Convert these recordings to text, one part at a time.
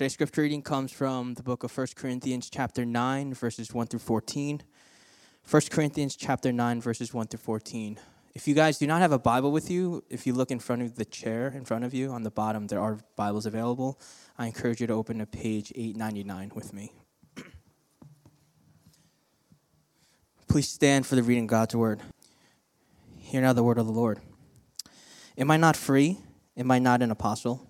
Today's scripture reading comes from the book of 1 Corinthians chapter 9 verses 1 through 14. 1 Corinthians chapter 9 verses 1 through 14. If you guys do not have a Bible with you, if you look in front of the chair in front of you on the bottom there are Bibles available. I encourage you to open to page 899 with me. Please stand for the reading of God's word. Hear now the word of the Lord. Am I not free? Am I not an apostle?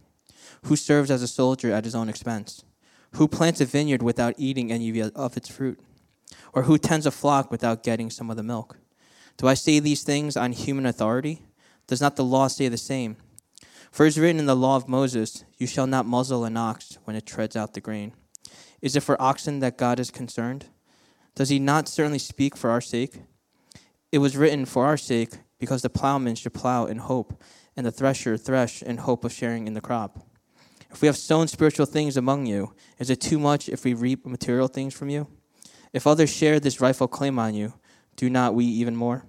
Who serves as a soldier at his own expense? Who plants a vineyard without eating any of its fruit? Or who tends a flock without getting some of the milk? Do I say these things on human authority? Does not the law say the same? For it is written in the law of Moses, You shall not muzzle an ox when it treads out the grain. Is it for oxen that God is concerned? Does he not certainly speak for our sake? It was written for our sake, because the plowman should plow in hope, and the thresher thresh in hope of sharing in the crop. If we have sown spiritual things among you, is it too much if we reap material things from you? If others share this rightful claim on you, do not we even more?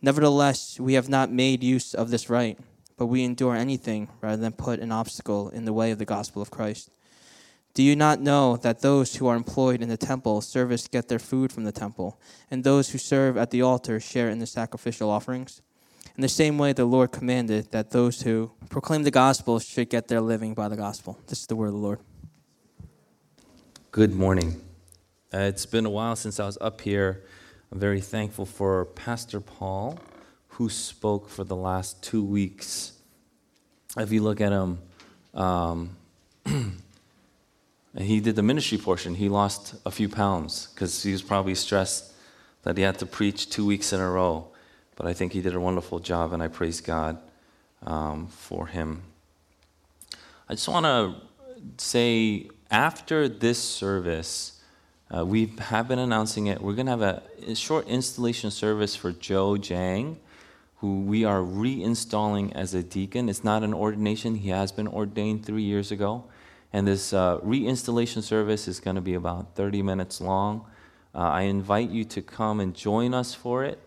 Nevertheless, we have not made use of this right, but we endure anything rather than put an obstacle in the way of the gospel of Christ. Do you not know that those who are employed in the temple service get their food from the temple, and those who serve at the altar share in the sacrificial offerings? In the same way, the Lord commanded that those who proclaim the gospel should get their living by the gospel. This is the word of the Lord. Good morning. Uh, it's been a while since I was up here. I'm very thankful for Pastor Paul, who spoke for the last two weeks. If you look at him, um, he did the ministry portion. He lost a few pounds because he was probably stressed that he had to preach two weeks in a row. But I think he did a wonderful job, and I praise God um, for him. I just want to say after this service, uh, we have been announcing it. We're going to have a, a, short installation service for Joe Jang, who we are reinstalling as a deacon. It's not an ordination, he has been ordained three years ago. And this uh, reinstallation service is going to be about 30 minutes long. Uh, I invite you to come and join us for it.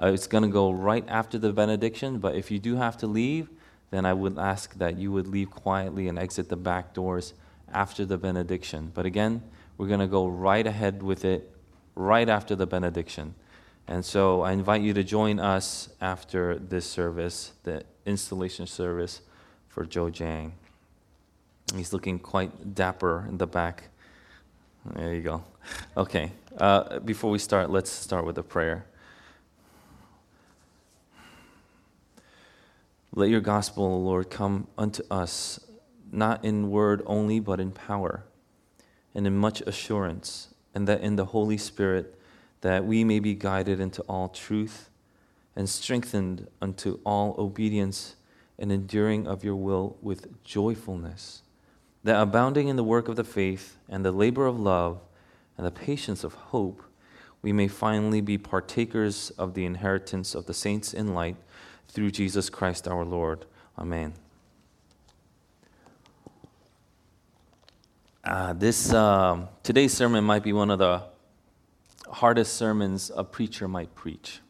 Uh, it's going to go right after the benediction, but if you do have to leave, then I would ask that you would leave quietly and exit the back doors after the benediction. But again, we're going to go right ahead with it right after the benediction. And so I invite you to join us after this service, the installation service for Joe Jang. He's looking quite dapper in the back. There you go. Okay, uh, before we start, let's start with a prayer. Let your gospel, O Lord, come unto us, not in word only, but in power, and in much assurance, and that in the Holy Spirit, that we may be guided into all truth, and strengthened unto all obedience and enduring of your will with joyfulness that abounding in the work of the faith and the labor of love and the patience of hope, we may finally be partakers of the inheritance of the saints in light through Jesus Christ our Lord. Amen. Uh, this uh, today's sermon might be one of the hardest sermons a preacher might preach,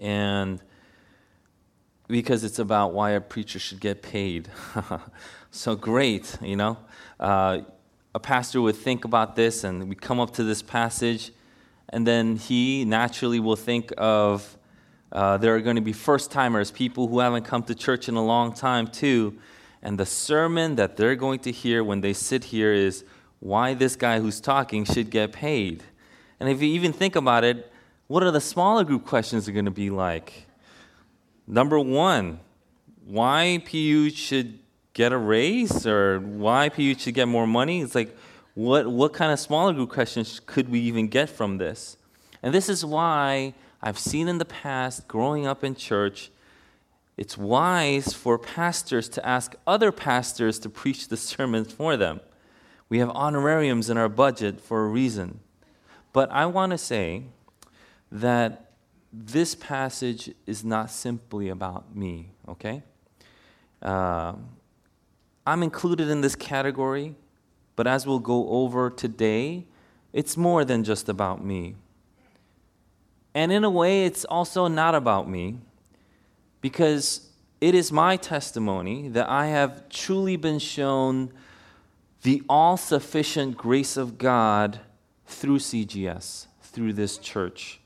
and because it's about why a preacher should get paid. so great, you know. Uh, a pastor would think about this and we come up to this passage, and then he naturally will think of uh, there are going to be first timers, people who haven't come to church in a long time, too. And the sermon that they're going to hear when they sit here is why this guy who's talking should get paid. And if you even think about it, what are the smaller group questions going to be like? Number one, why PU should get a raise or why PU should get more money. It's like, what, what kind of smaller group questions could we even get from this? And this is why I've seen in the past, growing up in church, it's wise for pastors to ask other pastors to preach the sermons for them. We have honorariums in our budget for a reason. But I want to say that this passage is not simply about me, okay? Uh, I'm included in this category, but as we'll go over today, it's more than just about me. And in a way, it's also not about me because it is my testimony that I have truly been shown the all sufficient grace of God through CGS, through this church.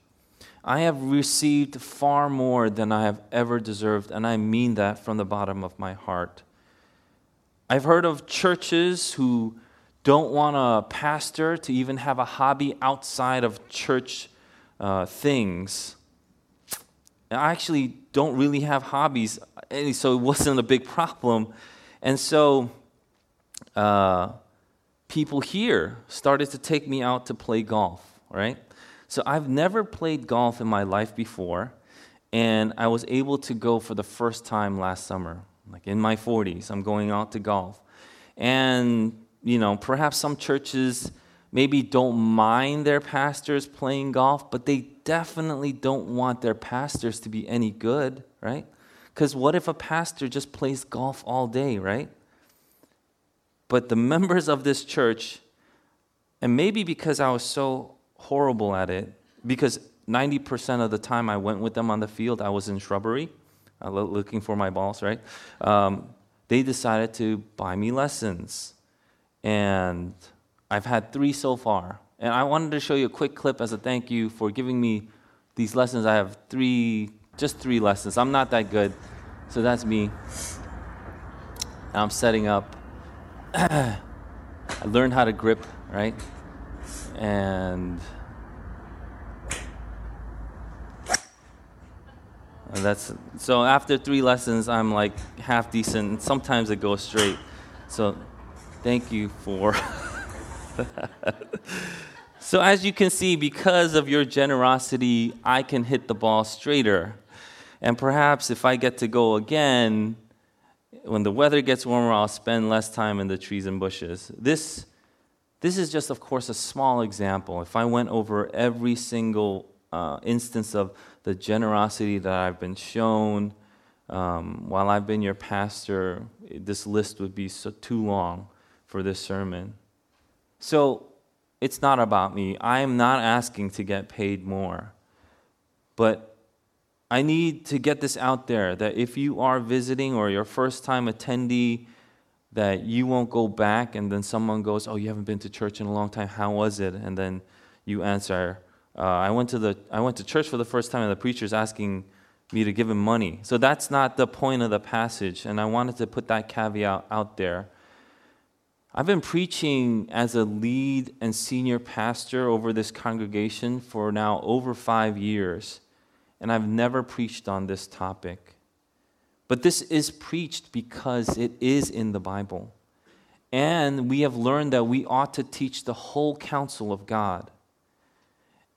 I have received far more than I have ever deserved, and I mean that from the bottom of my heart. I've heard of churches who don't want a pastor to even have a hobby outside of church uh, things. I actually don't really have hobbies, so it wasn't a big problem. And so uh, people here started to take me out to play golf, right? So I've never played golf in my life before, and I was able to go for the first time last summer. Like in my 40s, I'm going out to golf. And, you know, perhaps some churches maybe don't mind their pastors playing golf, but they definitely don't want their pastors to be any good, right? Because what if a pastor just plays golf all day, right? But the members of this church, and maybe because I was so horrible at it, because 90% of the time I went with them on the field, I was in shrubbery looking for my balls, right? Um, they decided to buy me lessons. And I've had three so far. And I wanted to show you a quick clip as a thank you for giving me these lessons. I have three, just three lessons. I'm not that good. So that's me. I'm setting up. I learned how to grip, right? And that's so after three lessons i'm like half decent and sometimes it goes straight so thank you for so, as you can see, because of your generosity, I can hit the ball straighter. And perhaps if I get to go again, when the weather gets warmer, I'll spend less time in the trees and bushes. This, this is just, of course, a small example. If I went over every single uh, instance of the generosity that I've been shown um, while I've been your pastor, this list would be so, too long for this sermon. So it's not about me. I am not asking to get paid more. But I need to get this out there that if you are visiting or your first time attendee, that you won't go back and then someone goes, Oh, you haven't been to church in a long time. How was it? And then you answer, uh, I, went to the, I went to church for the first time and the preacher's asking me to give him money. So that's not the point of the passage. And I wanted to put that caveat out there. I've been preaching as a lead and senior pastor over this congregation for now over five years, and I've never preached on this topic. But this is preached because it is in the Bible. And we have learned that we ought to teach the whole counsel of God.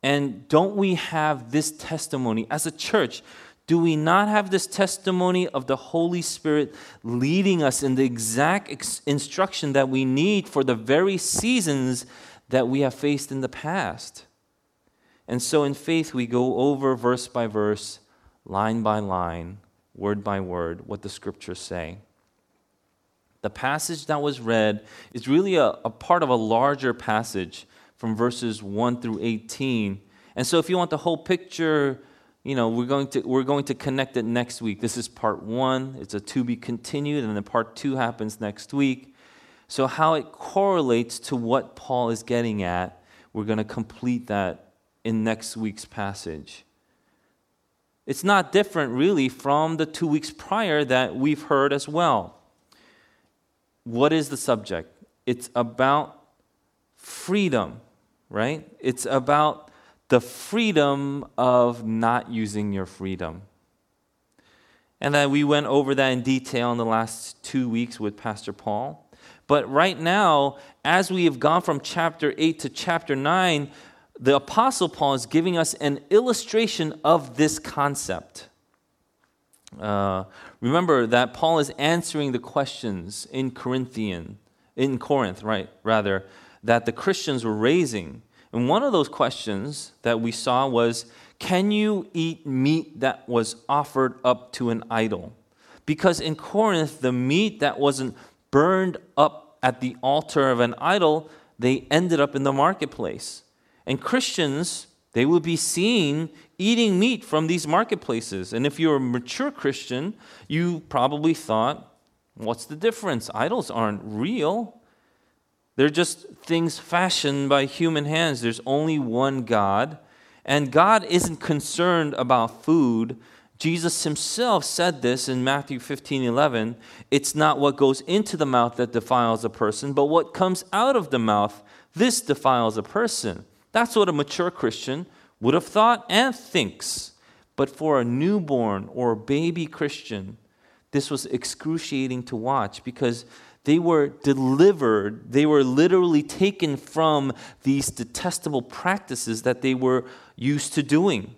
And don't we have this testimony as a church? Do we not have this testimony of the Holy Spirit leading us in the exact ex- instruction that we need for the very seasons that we have faced in the past? And so in faith, we go over verse by verse, line by line, word by word, what the scriptures say. The passage that was read is really a, a part of a larger passage from verses 1 through 18. And so if you want the whole picture, you know, we're going to we're going to connect it next week. This is part one. It's a to be continued, and then part two happens next week. So how it correlates to what Paul is getting at, we're going to complete that in next week's passage. It's not different really from the two weeks prior that we've heard as well. What is the subject? It's about freedom, right? It's about the freedom of not using your freedom. And then we went over that in detail in the last two weeks with Pastor Paul. But right now, as we have gone from chapter 8 to chapter 9, the Apostle Paul is giving us an illustration of this concept. Uh, remember that Paul is answering the questions in Corinthian in Corinth, right, rather, that the Christians were raising. And one of those questions that we saw was can you eat meat that was offered up to an idol? Because in Corinth, the meat that wasn't burned up at the altar of an idol, they ended up in the marketplace. And Christians, they would be seen eating meat from these marketplaces. And if you're a mature Christian, you probably thought, what's the difference? Idols aren't real. They're just things fashioned by human hands. There's only one God. And God isn't concerned about food. Jesus himself said this in Matthew 15 11. It's not what goes into the mouth that defiles a person, but what comes out of the mouth. This defiles a person. That's what a mature Christian would have thought and thinks. But for a newborn or baby Christian, this was excruciating to watch because they were delivered, they were literally taken from these detestable practices that they were used to doing.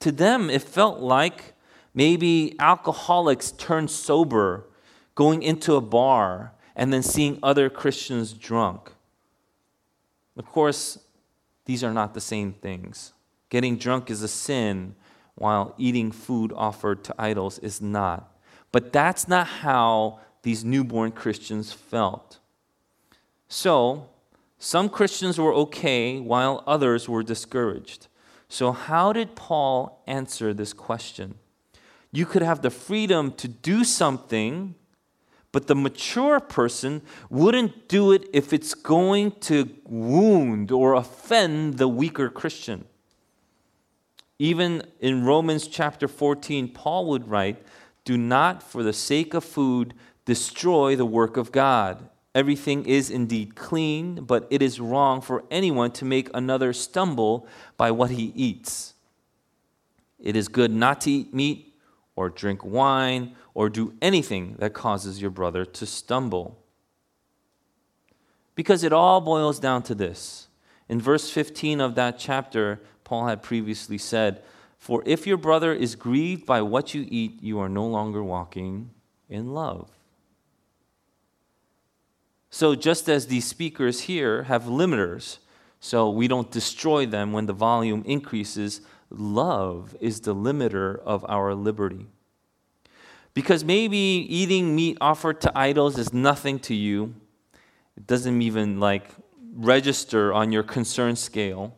To them, it felt like maybe alcoholics turned sober, going into a bar, and then seeing other Christians drunk. Of course, these are not the same things. Getting drunk is a sin, while eating food offered to idols is not. But that's not how these newborn Christians felt. So, some Christians were okay while others were discouraged. So, how did Paul answer this question? You could have the freedom to do something, but the mature person wouldn't do it if it's going to wound or offend the weaker Christian. Even in Romans chapter 14, Paul would write, Do not, for the sake of food, destroy the work of God. Everything is indeed clean, but it is wrong for anyone to make another stumble by what he eats. It is good not to eat meat or drink wine or do anything that causes your brother to stumble. Because it all boils down to this. In verse 15 of that chapter, Paul had previously said, For if your brother is grieved by what you eat, you are no longer walking in love. So, just as these speakers here have limiters, so we don't destroy them when the volume increases, love is the limiter of our liberty. Because maybe eating meat offered to idols is nothing to you, it doesn't even like register on your concern scale.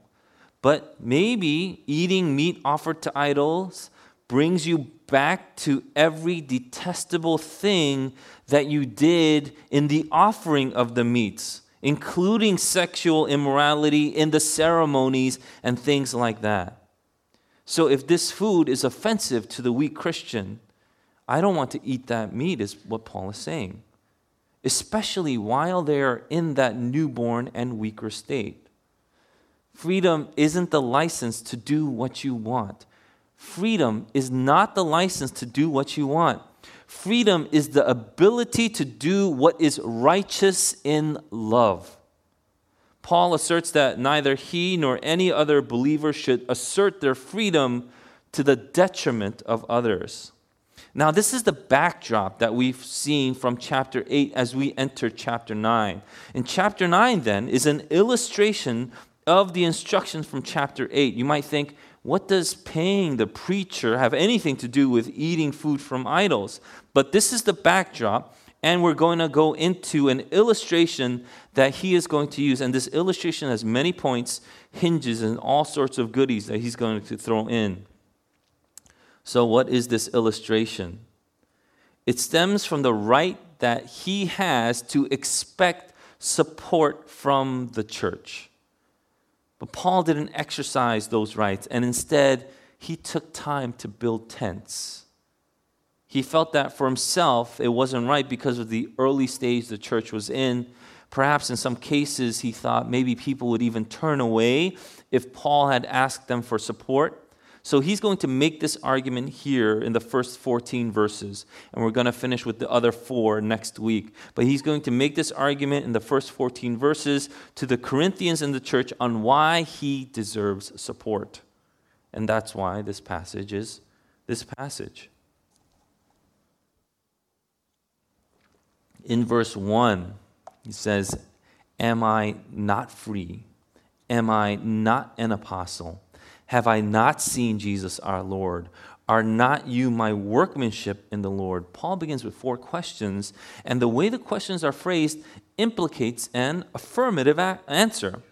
But maybe eating meat offered to idols brings you back to every detestable thing that you did in the offering of the meats, including sexual immorality in the ceremonies and things like that. So if this food is offensive to the weak Christian, I don't want to eat that meat, is what Paul is saying, especially while they are in that newborn and weaker state. Freedom isn't the license to do what you want. Freedom is not the license to do what you want. Freedom is the ability to do what is righteous in love. Paul asserts that neither he nor any other believer should assert their freedom to the detriment of others. Now, this is the backdrop that we've seen from chapter 8 as we enter chapter 9. In chapter 9, then, is an illustration of the instructions from chapter 8. You might think, what does paying the preacher have anything to do with eating food from idols? But this is the backdrop, and we're going to go into an illustration that he is going to use. And this illustration has many points, hinges, and all sorts of goodies that he's going to throw in. So, what is this illustration? It stems from the right that he has to expect support from the church. But Paul didn't exercise those rights, and instead, he took time to build tents. He felt that for himself it wasn't right because of the early stage the church was in. Perhaps in some cases, he thought maybe people would even turn away if Paul had asked them for support. So he's going to make this argument here in the first 14 verses, and we're going to finish with the other four next week. But he's going to make this argument in the first 14 verses to the Corinthians in the church on why he deserves support. And that's why this passage is this passage. In verse 1, He says, Am I not free? Am I not an apostle? Have I not seen Jesus our Lord? Are not you my workmanship in the Lord? Paul begins with four questions, and the way the questions are phrased implicates an affirmative a- answer.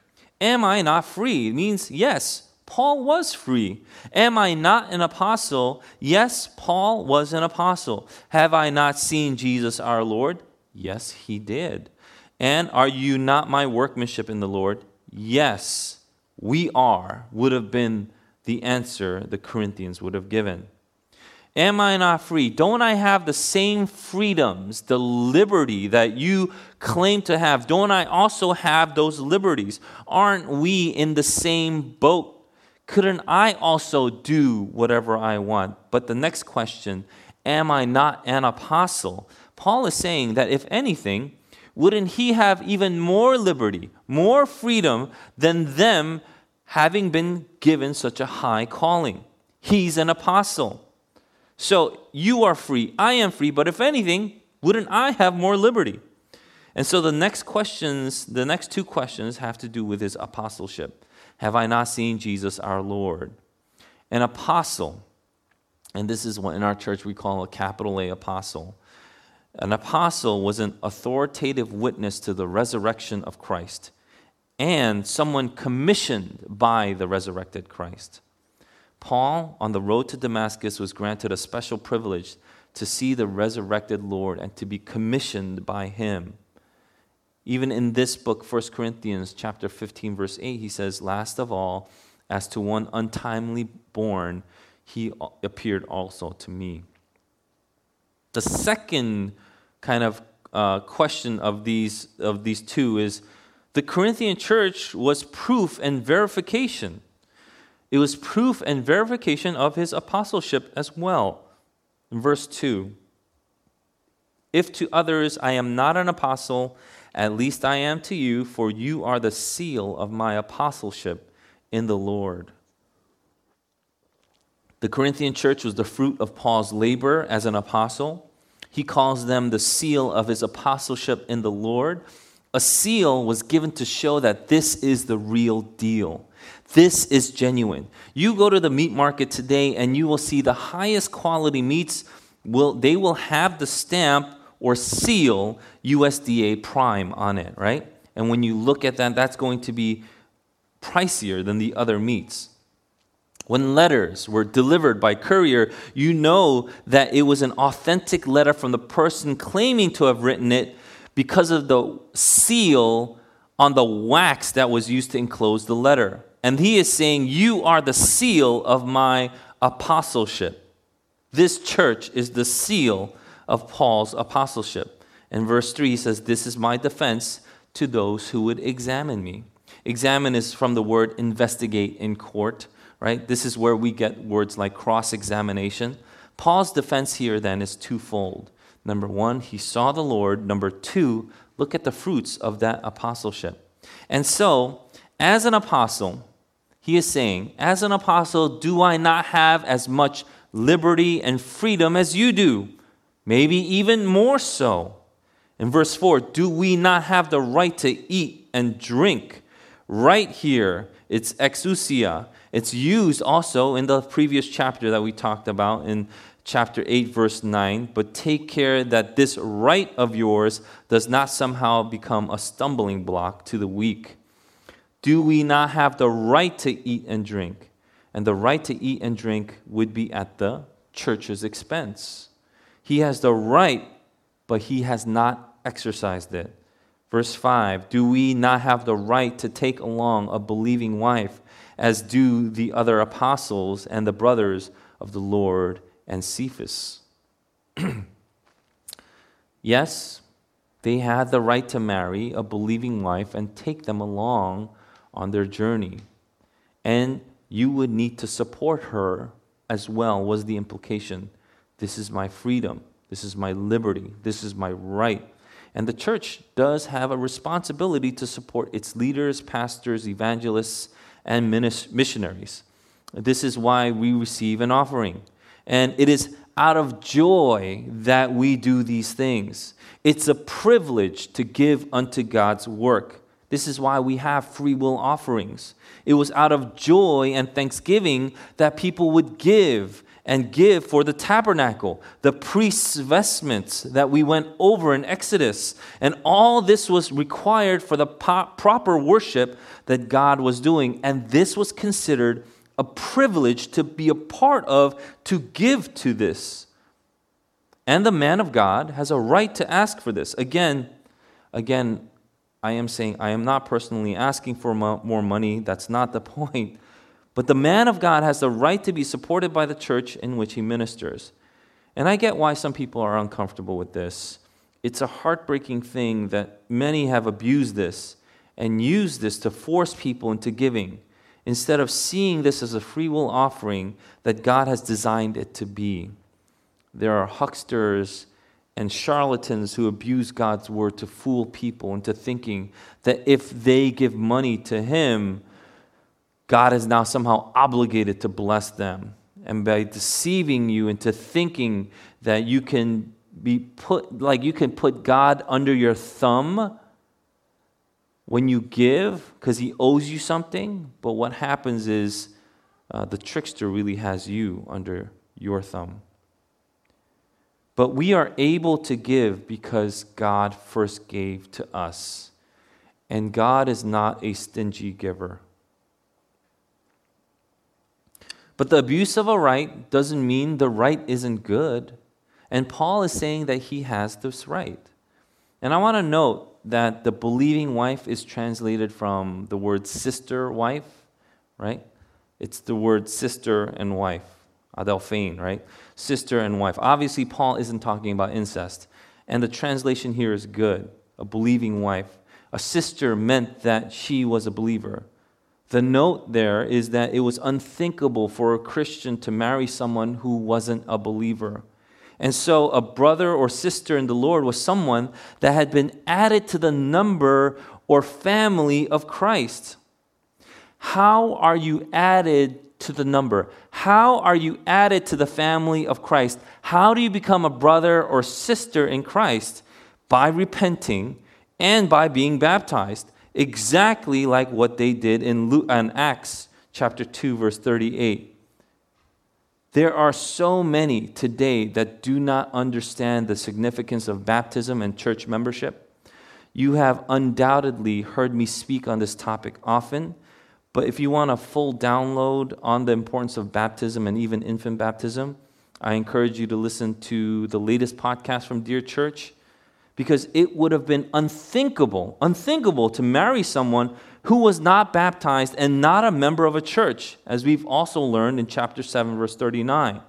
Am I not free? It means yes, Paul was free. Am I not an apostle? Yes, Paul was an apostle. Have I not seen Jesus our Lord? Yes, he did. And are you not my workmanship in the Lord? Yes, we are, would have been the answer the Corinthians would have given. Am I not free? Don't I have the same freedoms, the liberty that you claim to have? Don't I also have those liberties? Aren't we in the same boat? Couldn't I also do whatever I want? But the next question, am I not an apostle? Paul is saying that if anything, wouldn't he have even more liberty, more freedom than them having been given such a high calling? He's an apostle. So you are free, I am free, but if anything, wouldn't I have more liberty? And so the next questions, the next two questions have to do with his apostleship. Have I not seen Jesus our Lord? An apostle, and this is what in our church we call a capital A apostle. An apostle was an authoritative witness to the resurrection of Christ and someone commissioned by the resurrected Christ. Paul, on the road to Damascus, was granted a special privilege to see the resurrected Lord and to be commissioned by him. Even in this book, 1 Corinthians chapter 15, verse 8, he says, Last of all, as to one untimely born, he appeared also to me. The second kind of uh, question of these, of these two is the Corinthian church was proof and verification it was proof and verification of his apostleship as well. In verse 2 If to others I am not an apostle, at least I am to you, for you are the seal of my apostleship in the Lord. The Corinthian church was the fruit of Paul's labor as an apostle. He calls them the seal of his apostleship in the Lord. A seal was given to show that this is the real deal. This is genuine. You go to the meat market today and you will see the highest quality meats will they will have the stamp or seal USDA prime on it, right? And when you look at that that's going to be pricier than the other meats. When letters were delivered by courier, you know that it was an authentic letter from the person claiming to have written it because of the seal on the wax that was used to enclose the letter. And he is saying, You are the seal of my apostleship. This church is the seal of Paul's apostleship. In verse 3, he says, This is my defense to those who would examine me. Examine is from the word investigate in court, right? This is where we get words like cross examination. Paul's defense here then is twofold. Number one, he saw the Lord. Number two, look at the fruits of that apostleship. And so, as an apostle, he is saying, As an apostle, do I not have as much liberty and freedom as you do? Maybe even more so. In verse 4, do we not have the right to eat and drink? Right here, it's exousia. It's used also in the previous chapter that we talked about in chapter 8, verse 9. But take care that this right of yours does not somehow become a stumbling block to the weak. Do we not have the right to eat and drink? And the right to eat and drink would be at the church's expense. He has the right, but he has not exercised it. Verse 5 Do we not have the right to take along a believing wife, as do the other apostles and the brothers of the Lord and Cephas? yes, they had the right to marry a believing wife and take them along on their journey. And you would need to support her as well, was the implication. This is my freedom. This is my liberty. This is my right. And the church does have a responsibility to support its leaders, pastors, evangelists, and missionaries. This is why we receive an offering. And it is out of joy that we do these things. It's a privilege to give unto God's work. This is why we have free will offerings. It was out of joy and thanksgiving that people would give and give for the tabernacle, the priest's vestments that we went over in Exodus. And all this was required for the proper worship that God was doing. And this was considered a privilege to be a part of, to give to this. And the man of God has a right to ask for this. Again, again, I am saying I am not personally asking for more money. That's not the point. But the man of God has the right to be supported by the church in which he ministers. And I get why some people are uncomfortable with this. It's a heartbreaking thing that many have abused this and used this to force people into giving instead of seeing this as a free will offering that God has designed it to be. There are hucksters and charlatans who abuse God's word to fool people into thinking that if they give money to Him, God is now somehow obligated to bless them. And by deceiving you into thinking that you can be put, like you can put God under your thumb when you give because he owes you something. But what happens is uh, the trickster really has you under your thumb. But we are able to give because God first gave to us. And God is not a stingy giver. But the abuse of a right doesn't mean the right isn't good. And Paul is saying that he has this right. And I want to note that the believing wife is translated from the word sister wife, right? It's the word sister and wife, adelphine, right? Sister and wife. Obviously, Paul isn't talking about incest. And the translation here is good a believing wife. A sister meant that she was a believer. The note there is that it was unthinkable for a Christian to marry someone who wasn't a believer. And so, a brother or sister in the Lord was someone that had been added to the number or family of Christ. How are you added to the number? How are you added to the family of Christ? How do you become a brother or sister in Christ? By repenting and by being baptized exactly like what they did in, Luke, in Acts chapter 2, verse 38. There are so many today that do not understand the significance of baptism and church membership. You have undoubtedly heard me speak on this topic often, but if you want a full download on the importance of baptism and even infant baptism, I encourage you to listen to the latest podcast from Dear Church because it would have been unthinkable, unthinkable to marry someone who was not baptized and not a member of a church, as we've also learned in chapter 7, verse 39.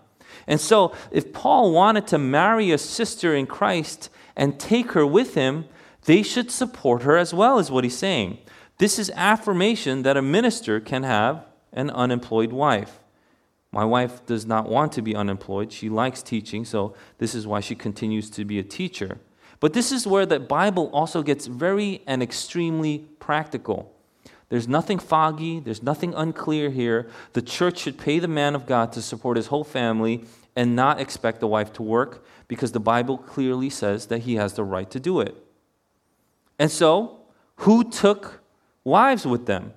And so, if Paul wanted to marry a sister in Christ and take her with him, they should support her as well, is what he's saying. This is affirmation that a minister can have an unemployed wife. My wife does not want to be unemployed. She likes teaching, so this is why she continues to be a teacher. But this is where the Bible also gets very and extremely practical. There's nothing foggy, there's nothing unclear here. The church should pay the man of God to support his whole family and not expect the wife to work because the Bible clearly says that he has the right to do it. And so, who took wives with them?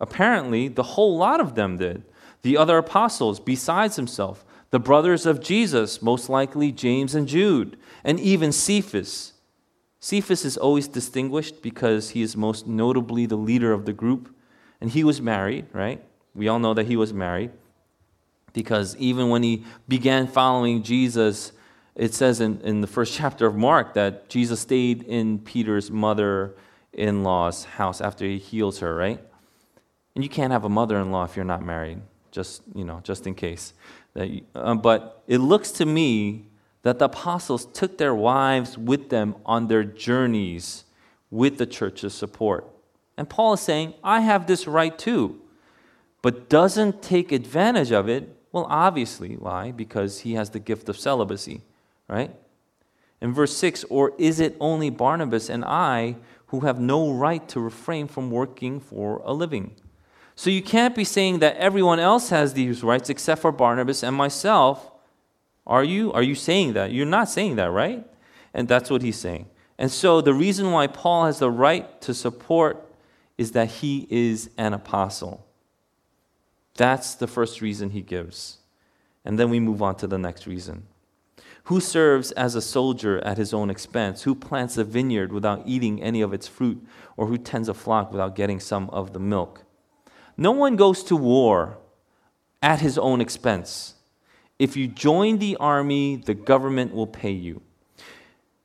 Apparently, the whole lot of them did. The other apostles, besides himself, the brothers of Jesus, most likely James and Jude, and even Cephas. Cephas is always distinguished because he is most notably the leader of the group, and he was married, right? We all know that he was married because even when he began following Jesus, it says in, in the first chapter of Mark that Jesus stayed in Peter's mother in law's house after he heals her, right? And you can't have a mother in law if you're not married, just, you know, just in case. That, uh, but it looks to me that the apostles took their wives with them on their journeys with the church's support. And Paul is saying, I have this right too, but doesn't take advantage of it. Well, obviously, why? Because he has the gift of celibacy, right? In verse 6, or is it only Barnabas and I who have no right to refrain from working for a living? So you can't be saying that everyone else has these rights except for Barnabas and myself Are you? Are you saying that? You're not saying that, right? And that's what he's saying. And so the reason why Paul has the right to support is that he is an apostle. That's the first reason he gives. And then we move on to the next reason. Who serves as a soldier at his own expense? Who plants a vineyard without eating any of its fruit? Or who tends a flock without getting some of the milk? No one goes to war at his own expense. If you join the army, the government will pay you.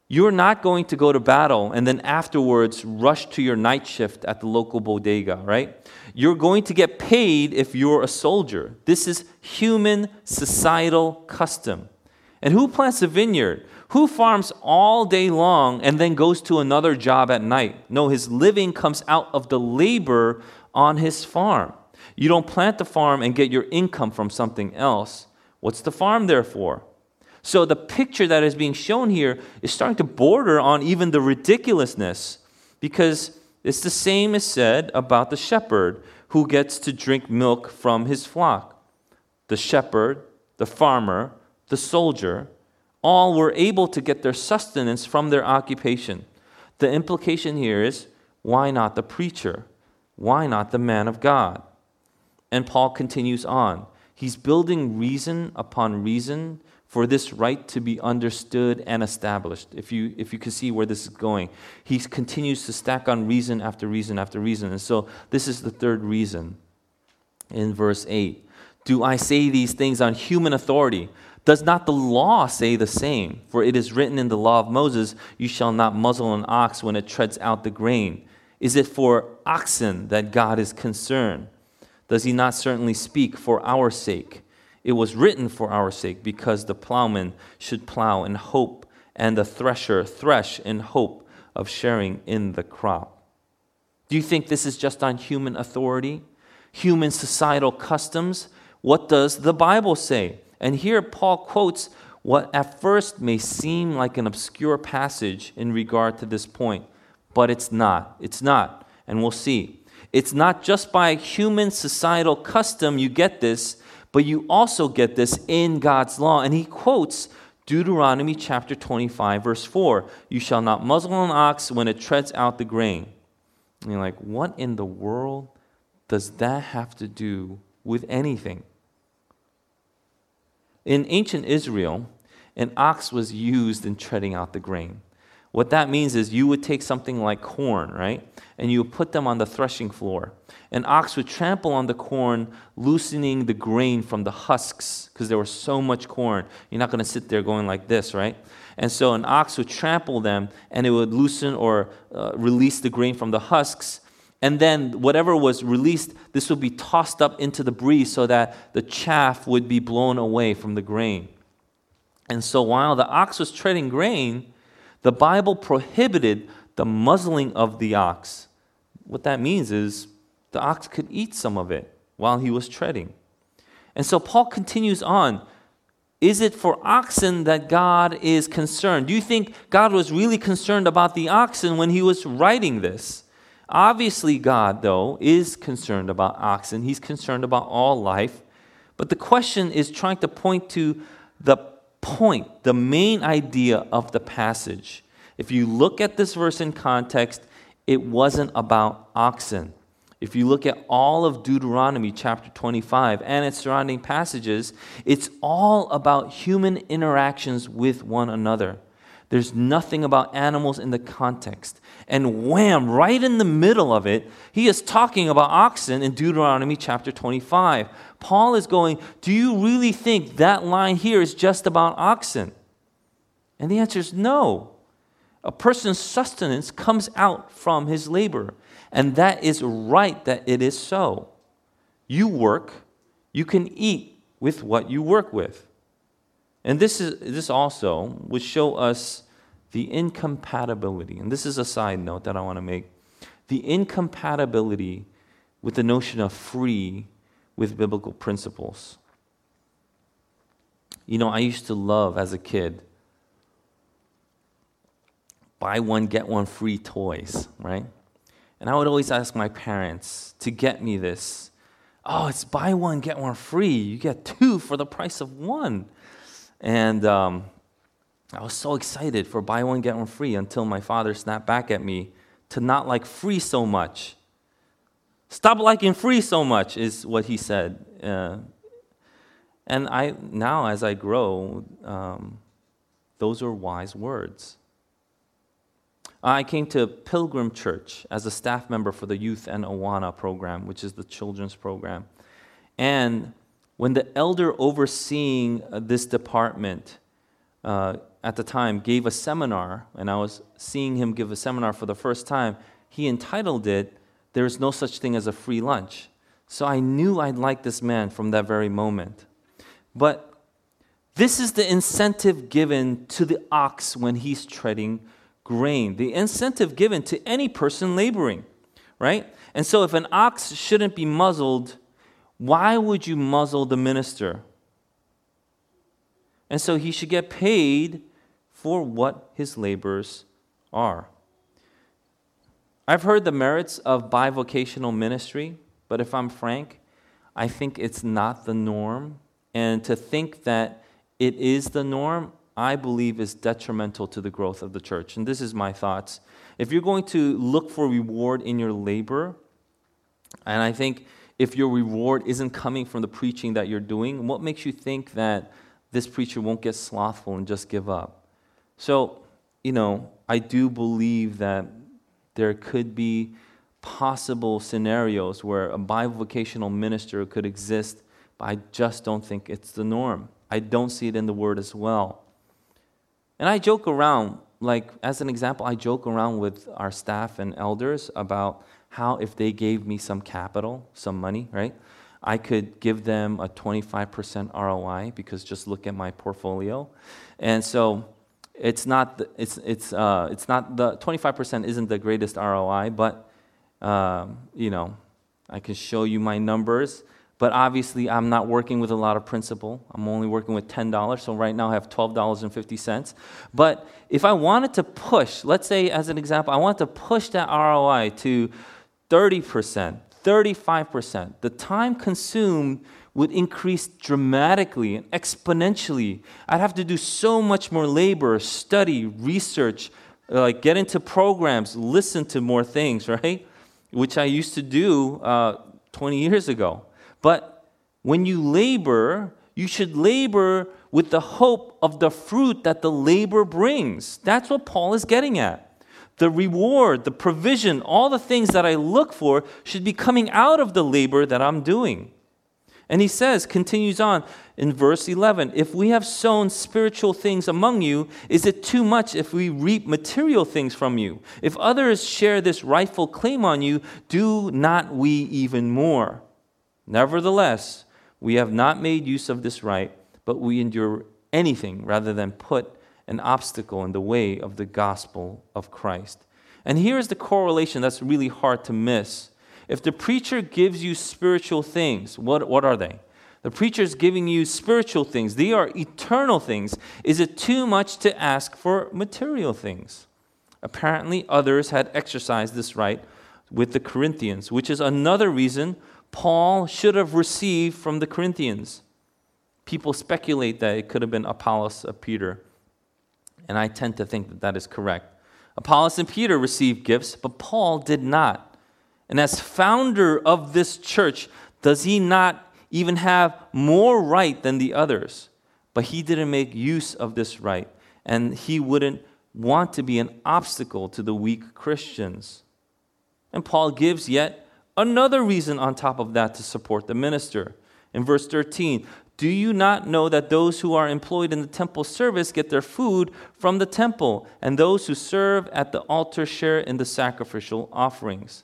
You're not going to go to battle and then afterwards rush to your night shift at the local bodega, right? You're going to get paid if you're a soldier. This is human societal custom. And who plants a vineyard? Who farms all day long and then goes to another job at night? No, his living comes out of the labor on his farm. You don't plant the farm and get your income from something else. What's the farm there for? So the picture that is being shown here is starting to border on even the ridiculousness because it's the same as said about the shepherd who gets to drink milk from his flock. The shepherd, the farmer, the soldier, all were able to get their sustenance from their occupation. The implication here is why not the preacher? Why not the man of God? And Paul continues on. He's building reason upon reason for this right to be understood and established. If you, if you can see where this is going, he continues to stack on reason after reason after reason. And so this is the third reason in verse 8. Do I say these things on human authority? Does not the law say the same? For it is written in the law of Moses, You shall not muzzle an ox when it treads out the grain. Is it for oxen that God is concerned? Does he not certainly speak for our sake? It was written for our sake, because the plowman should plow in hope, and the thresher thresh in hope of sharing in the crop. Do you think this is just on human authority, human societal customs? What does the Bible say? And here Paul quotes what at first may seem like an obscure passage in regard to this point, but it's not. It's not. And we'll see. It's not just by human societal custom you get this, but you also get this in God's law. And he quotes Deuteronomy chapter 25, verse 4 You shall not muzzle an ox when it treads out the grain. And you're like, what in the world does that have to do with anything? In ancient Israel, an ox was used in treading out the grain. What that means is you would take something like corn, right? And you would put them on the threshing floor. An ox would trample on the corn, loosening the grain from the husks because there was so much corn. You're not going to sit there going like this, right? And so an ox would trample them and it would loosen or uh, release the grain from the husks. And then whatever was released, this would be tossed up into the breeze so that the chaff would be blown away from the grain. And so while the ox was treading grain, the Bible prohibited the muzzling of the ox. What that means is the ox could eat some of it while he was treading. And so Paul continues on. Is it for oxen that God is concerned? Do you think God was really concerned about the oxen when he was writing this? Obviously, God, though, is concerned about oxen. He's concerned about all life. But the question is trying to point to the point, the main idea of the passage. If you look at this verse in context, it wasn't about oxen. If you look at all of Deuteronomy chapter 25 and its surrounding passages, it's all about human interactions with one another. There's nothing about animals in the context. And wham, right in the middle of it, he is talking about oxen in Deuteronomy chapter 25. Paul is going, Do you really think that line here is just about oxen? And the answer is no. A person's sustenance comes out from his labor. And that is right that it is so. You work, you can eat with what you work with. And this, is, this also would show us the incompatibility. And this is a side note that I want to make the incompatibility with the notion of free with biblical principles. You know, I used to love as a kid buy one, get one free toys, right? And I would always ask my parents to get me this. Oh, it's buy one, get one free. You get two for the price of one. And um, I was so excited for buy one, get one free until my father snapped back at me to not like free so much. Stop liking free so much, is what he said. Uh, and I now, as I grow, um, those are wise words. I came to Pilgrim Church as a staff member for the Youth and Awana program, which is the children's program. And when the elder overseeing uh, this department uh, at the time gave a seminar, and I was seeing him give a seminar for the first time, he entitled it, There is No Such Thing as a Free Lunch. So I knew I'd like this man from that very moment. But this is the incentive given to the ox when he's treading grain, the incentive given to any person laboring, right? And so if an ox shouldn't be muzzled, why would you muzzle the minister? And so he should get paid for what his labors are. I've heard the merits of bivocational ministry, but if I'm frank, I think it's not the norm. And to think that it is the norm, I believe is detrimental to the growth of the church. And this is my thoughts. If you're going to look for reward in your labor, and I think if your reward isn't coming from the preaching that you're doing, what makes you think that this preacher won't get slothful and just give up? So, you know, I do believe that there could be possible scenarios where a bivocational minister could exist, but I just don't think it's the norm. I don't see it in the word as well. And I joke around, like, as an example, I joke around with our staff and elders about how if they gave me some capital, some money, right, I could give them a 25% ROI because just look at my portfolio. And so it's not, the, it's, it's, uh, it's not the 25% isn't the greatest ROI, but, um, you know, I can show you my numbers. But obviously, I'm not working with a lot of principal. I'm only working with $10. So right now, I have $12.50. But if I wanted to push, let's say as an example, I want to push that ROI to 30%, 35%, the time consumed would increase dramatically and exponentially. I'd have to do so much more labor, study, research, like get into programs, listen to more things, right? Which I used to do uh, 20 years ago. But when you labor, you should labor with the hope of the fruit that the labor brings. That's what Paul is getting at. The reward, the provision, all the things that I look for should be coming out of the labor that I'm doing. And he says, continues on in verse 11 If we have sown spiritual things among you, is it too much if we reap material things from you? If others share this rightful claim on you, do not we even more? Nevertheless, we have not made use of this right, but we endure anything rather than put an obstacle in the way of the gospel of Christ. And here's the correlation that's really hard to miss. If the preacher gives you spiritual things, what, what are they? The preacher is giving you spiritual things, they are eternal things. Is it too much to ask for material things? Apparently, others had exercised this right with the Corinthians, which is another reason Paul should have received from the Corinthians. People speculate that it could have been Apollos or Peter, and I tend to think that that is correct. Apollos and Peter received gifts, but Paul did not. And as founder of this church, does he not even have more right than the others? But he didn't make use of this right, and he wouldn't want to be an obstacle to the weak Christians. And Paul gives yet another reason on top of that to support the minister. In verse 13, do you not know that those who are employed in the temple service get their food from the temple, and those who serve at the altar share in the sacrificial offerings?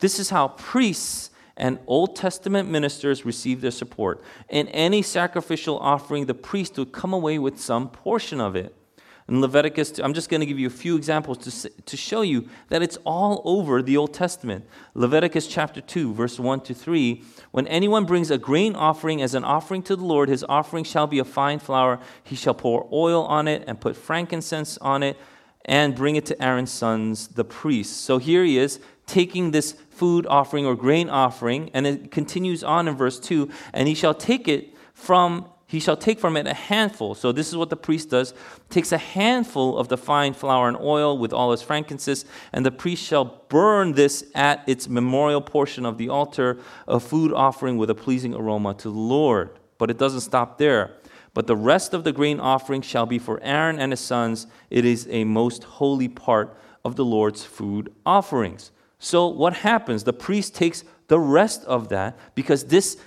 This is how priests and Old Testament ministers receive their support. In any sacrificial offering, the priest would come away with some portion of it. In Leviticus, I'm just going to give you a few examples to, to show you that it's all over the Old Testament. Leviticus chapter 2, verse 1 to 3. When anyone brings a grain offering as an offering to the Lord, his offering shall be a fine flour. He shall pour oil on it and put frankincense on it and bring it to Aaron's sons, the priests. So here he is taking this food offering or grain offering, and it continues on in verse 2 and he shall take it from he shall take from it a handful. So this is what the priest does: takes a handful of the fine flour and oil with all its frankincense, and the priest shall burn this at its memorial portion of the altar, a food offering with a pleasing aroma to the Lord. But it doesn't stop there. But the rest of the grain offering shall be for Aaron and his sons. It is a most holy part of the Lord's food offerings. So what happens? The priest takes the rest of that because this,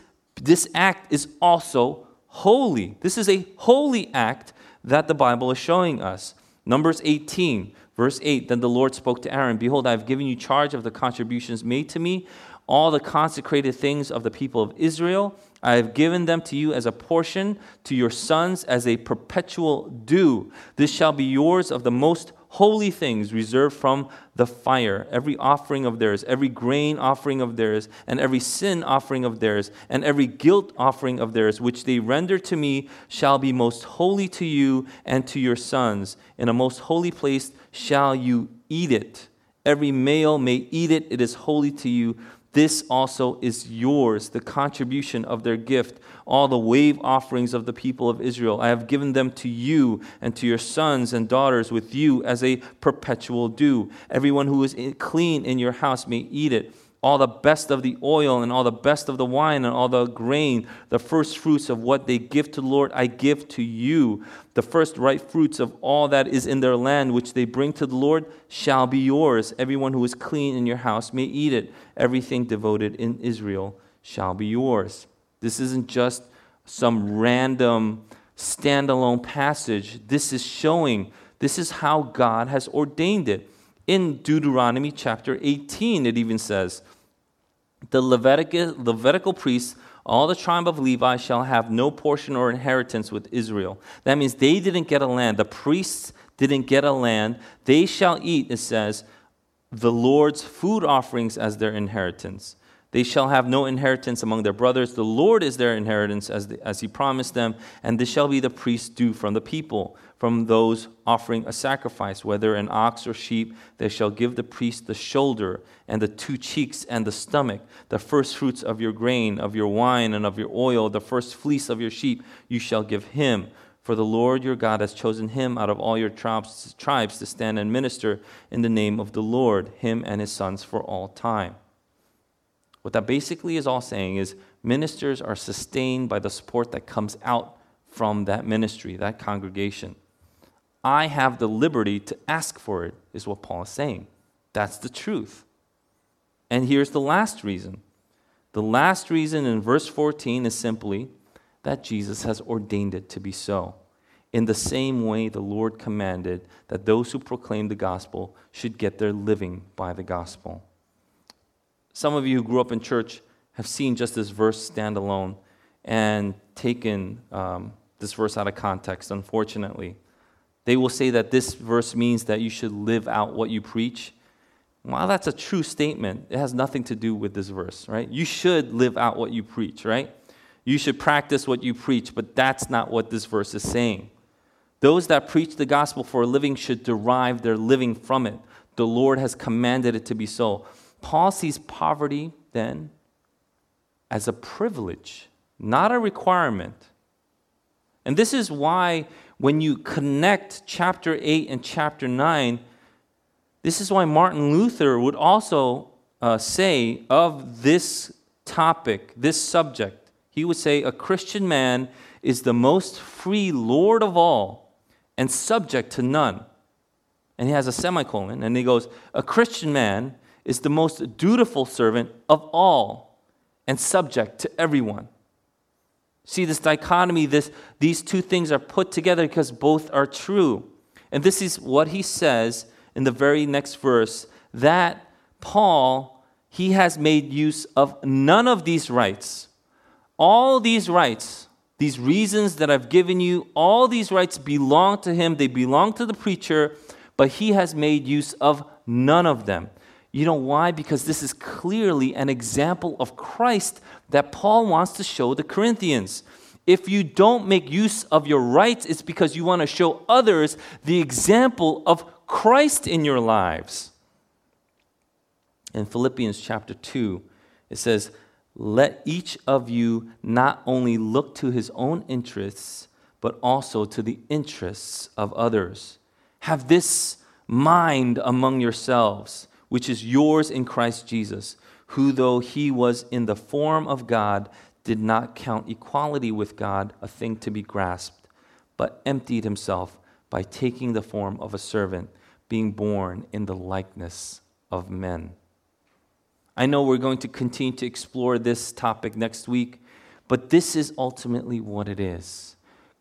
this act is also holy. This is a holy act that the Bible is showing us. Numbers 18, verse 8 Then the Lord spoke to Aaron Behold, I have given you charge of the contributions made to me, all the consecrated things of the people of Israel. I have given them to you as a portion to your sons as a perpetual due. This shall be yours of the most holy things reserved from the fire, every offering of theirs, every grain offering of theirs, and every sin offering of theirs, and every guilt offering of theirs, which they render to me, shall be most holy to you and to your sons. In a most holy place shall you eat it. Every male may eat it, it is holy to you. This also is yours, the contribution of their gift, all the wave offerings of the people of Israel. I have given them to you and to your sons and daughters with you as a perpetual due. Everyone who is clean in your house may eat it all the best of the oil and all the best of the wine and all the grain, the first fruits of what they give to the Lord, I give to you. The first ripe fruits of all that is in their land, which they bring to the Lord, shall be yours. Everyone who is clean in your house may eat it. Everything devoted in Israel shall be yours. This isn't just some random standalone passage. This is showing, this is how God has ordained it. In Deuteronomy chapter 18, it even says, The Levitical, Levitical priests, all the tribe of Levi, shall have no portion or inheritance with Israel. That means they didn't get a land. The priests didn't get a land. They shall eat, it says, the Lord's food offerings as their inheritance. They shall have no inheritance among their brothers. The Lord is their inheritance as, the, as he promised them, and this shall be the priest's due from the people from those offering a sacrifice, whether an ox or sheep, they shall give the priest the shoulder and the two cheeks and the stomach, the first fruits of your grain, of your wine, and of your oil, the first fleece of your sheep, you shall give him. For the Lord your God has chosen him out of all your tribes, tribes to stand and minister in the name of the Lord, him and his sons for all time. What that basically is all saying is ministers are sustained by the support that comes out from that ministry, that congregation. I have the liberty to ask for it, is what Paul is saying. That's the truth. And here's the last reason. The last reason in verse 14 is simply that Jesus has ordained it to be so. In the same way, the Lord commanded that those who proclaim the gospel should get their living by the gospel. Some of you who grew up in church have seen just this verse stand alone and taken um, this verse out of context, unfortunately. They will say that this verse means that you should live out what you preach. While that's a true statement, it has nothing to do with this verse, right? You should live out what you preach, right? You should practice what you preach, but that's not what this verse is saying. Those that preach the gospel for a living should derive their living from it. The Lord has commanded it to be so. Paul sees poverty then as a privilege, not a requirement. And this is why when you connect chapter 8 and chapter 9, this is why Martin Luther would also uh, say of this topic, this subject, he would say, A Christian man is the most free Lord of all and subject to none. And he has a semicolon, and he goes, A Christian man is the most dutiful servant of all and subject to everyone. See, this dichotomy, this, these two things are put together because both are true. And this is what he says in the very next verse that Paul, he has made use of none of these rights. All these rights, these reasons that I've given you, all these rights belong to him. They belong to the preacher, but he has made use of none of them. You know why? Because this is clearly an example of Christ that Paul wants to show the Corinthians. If you don't make use of your rights, it's because you want to show others the example of Christ in your lives. In Philippians chapter 2, it says, let each of you not only look to his own interests, but also to the interests of others. Have this mind among yourselves, which is yours in Christ Jesus, who, though he was in the form of God, did not count equality with God a thing to be grasped, but emptied himself by taking the form of a servant, being born in the likeness of men. I know we're going to continue to explore this topic next week, but this is ultimately what it is.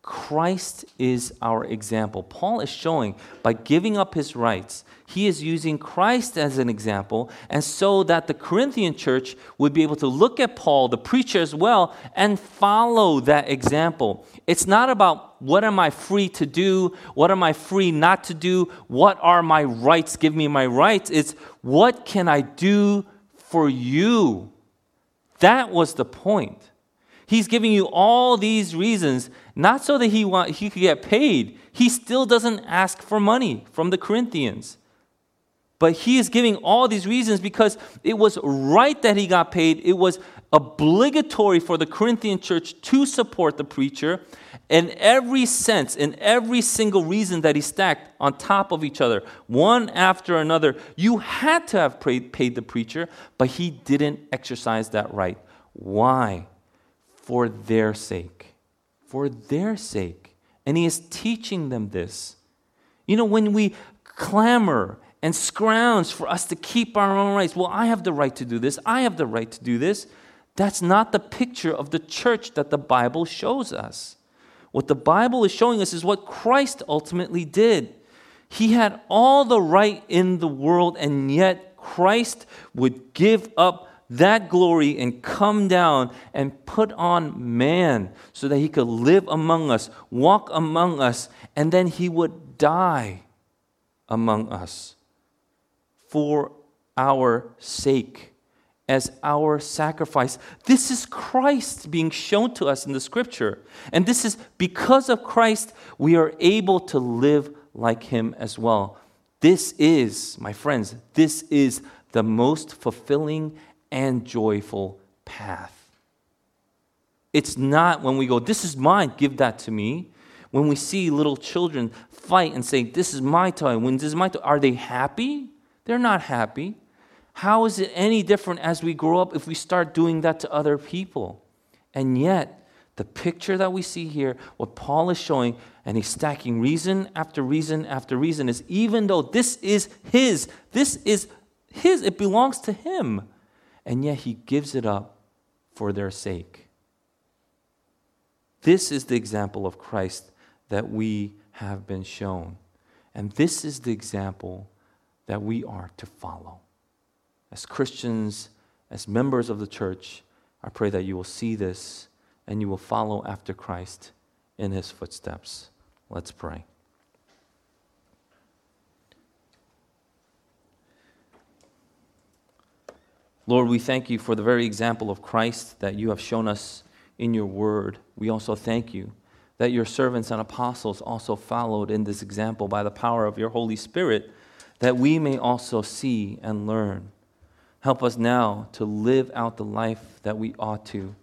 Christ is our example. Paul is showing by giving up his rights, he is using Christ as an example, and so that the Corinthian church would be able to look at Paul, the preacher as well, and follow that example. It's not about what am I free to do, what am I free not to do, what are my rights, give me my rights. It's what can I do for you? That was the point. He's giving you all these reasons, not so that he, want, he could get paid. He still doesn't ask for money from the Corinthians. But he is giving all these reasons because it was right that he got paid. It was obligatory for the Corinthian church to support the preacher. In every sense, in every single reason that he stacked on top of each other, one after another, you had to have paid the preacher, but he didn't exercise that right. Why? For their sake. For their sake. And he is teaching them this. You know, when we clamor and scrounge for us to keep our own rights. Well, I have the right to do this. I have the right to do this. That's not the picture of the church that the Bible shows us. What the Bible is showing us is what Christ ultimately did. He had all the right in the world, and yet Christ would give up that glory and come down and put on man so that he could live among us, walk among us, and then he would die among us for our sake, as our sacrifice. This is Christ being shown to us in the scripture. And this is because of Christ, we are able to live like him as well. This is, my friends, this is the most fulfilling and joyful path. It's not when we go, This is mine, give that to me. When we see little children fight and say, This is my toy, when this is my toy, are they happy? They're not happy. How is it any different as we grow up if we start doing that to other people? And yet, the picture that we see here, what Paul is showing, and he's stacking reason after reason after reason, is even though this is his, this is his, it belongs to him, and yet he gives it up for their sake. This is the example of Christ that we have been shown. And this is the example that we are to follow. As Christians, as members of the church, I pray that you will see this and you will follow after Christ in his footsteps. Let's pray. Lord, we thank you for the very example of Christ that you have shown us in your word. We also thank you that your servants and apostles also followed in this example by the power of your Holy Spirit that we may also see and learn. Help us now to live out the life that we ought to,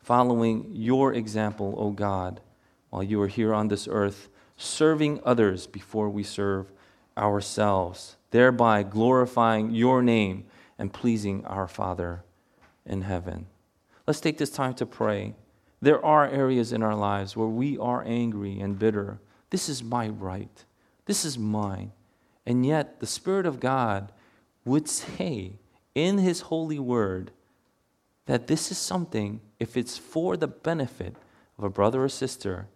following your example, O God, while you are here on this earth, serving others before we serve ourselves, thereby glorifying your name and pleasing our Father in heaven. Let's take this time to pray. There are areas in our lives where we are angry and bitter. This is my right. This is mine. And yet, the Spirit of God would say in His holy word that this is something, if it's for the benefit of a brother or sister,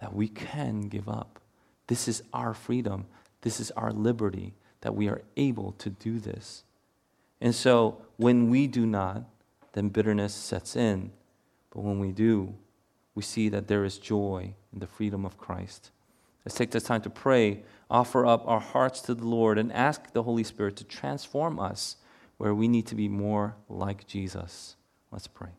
that we can give up. This is our freedom. This is our liberty that we are able to do this. And so, when we do not, then bitterness sets in. But when we do, we see that there is joy in the freedom of Christ. Let's take this time to pray, offer up our hearts to the Lord, and ask the Holy Spirit to transform us where we need to be more like Jesus. Let's pray.